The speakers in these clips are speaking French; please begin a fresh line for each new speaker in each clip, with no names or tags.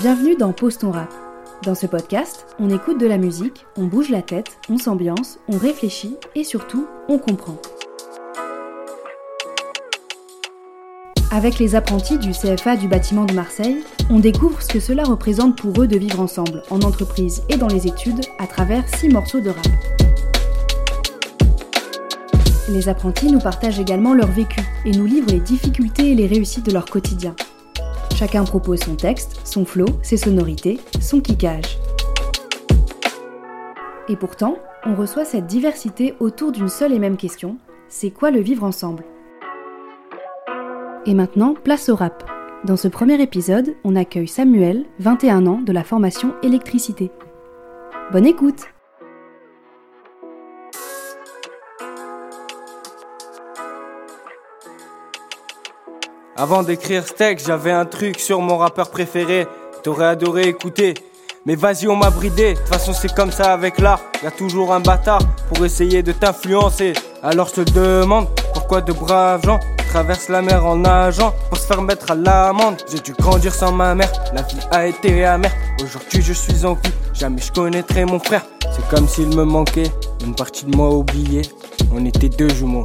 Bienvenue dans Pose ton rap. Dans ce podcast, on écoute de la musique, on bouge la tête, on s'ambiance, on réfléchit et surtout, on comprend. Avec les apprentis du CFA du bâtiment de Marseille, on découvre ce que cela représente pour eux de vivre ensemble, en entreprise et dans les études, à travers six morceaux de rap. Les apprentis nous partagent également leur vécu et nous livrent les difficultés et les réussites de leur quotidien. Chacun propose son texte, son flow, ses sonorités, son kickage. Et pourtant, on reçoit cette diversité autour d'une seule et même question c'est quoi le vivre ensemble? Et maintenant, place au rap. Dans ce premier épisode, on accueille Samuel, 21 ans, de la formation électricité. Bonne écoute
Avant d'écrire ce texte, j'avais un truc sur mon rappeur préféré. T'aurais adoré écouter. Mais vas-y, on m'a bridé. De toute façon, c'est comme ça avec l'art. Y toujours un bâtard pour essayer de t'influencer. Alors je te demande pourquoi de braves gens traversent la mer en nageant pour se faire mettre à l'amende. J'ai dû grandir sans ma mère, la vie a été amère. Aujourd'hui, je suis en vie, jamais je connaîtrai mon frère. C'est comme s'il me manquait une partie de moi oubliée. On était deux jumeaux.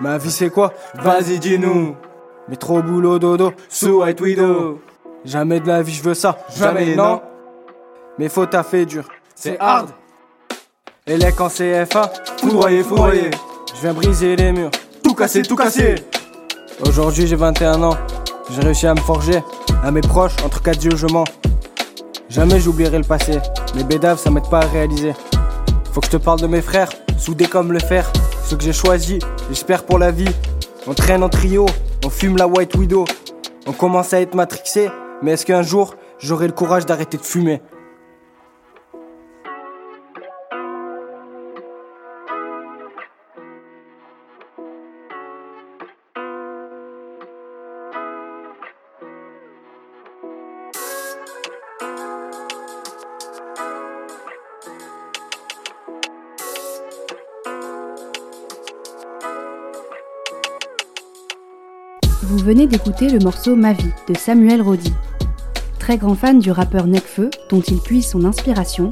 Ma vie c'est quoi? Vas-y dis-nous. Mais trop boulot dodo sous White Widow Jamais de la vie je veux ça. Jamais non. Mais faut taffer dur. C'est hard. Et les en CFA Foudroyer foudroyer. Je viens briser les murs. Tout casser tout casser. Aujourd'hui j'ai 21 ans. J'ai réussi à me forger. À mes proches entre quatre yeux je mens. Jamais j'oublierai le passé. Les bédaves ça m'aide pas à réaliser. Faut que je te parle de mes frères. Soudés comme le fer ce que j'ai choisi, j'espère pour la vie. On traîne en trio, on fume la White Widow. On commence à être matrixé, mais est-ce qu'un jour j'aurai le courage d'arrêter de fumer?
Vous venez d'écouter le morceau Ma vie de Samuel Rodi. Très grand fan du rappeur Necfeu, dont il puise son inspiration,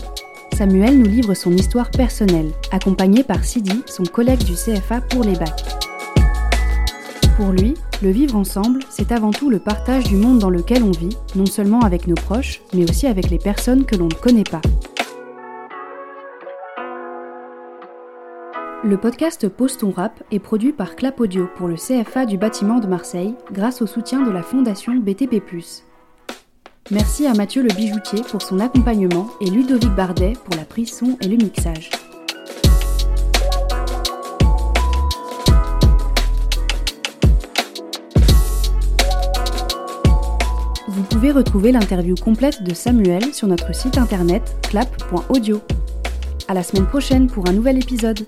Samuel nous livre son histoire personnelle, accompagné par Sidi, son collègue du CFA pour les bacs. Pour lui, le vivre ensemble, c'est avant tout le partage du monde dans lequel on vit, non seulement avec nos proches, mais aussi avec les personnes que l'on ne connaît pas. Le podcast Pose ton rap est produit par Clap Audio pour le CFA du bâtiment de Marseille grâce au soutien de la fondation BTP+. Merci à Mathieu le bijoutier pour son accompagnement et Ludovic Bardet pour la prise son et le mixage. Vous pouvez retrouver l'interview complète de Samuel sur notre site internet clap.audio. À la semaine prochaine pour un nouvel épisode.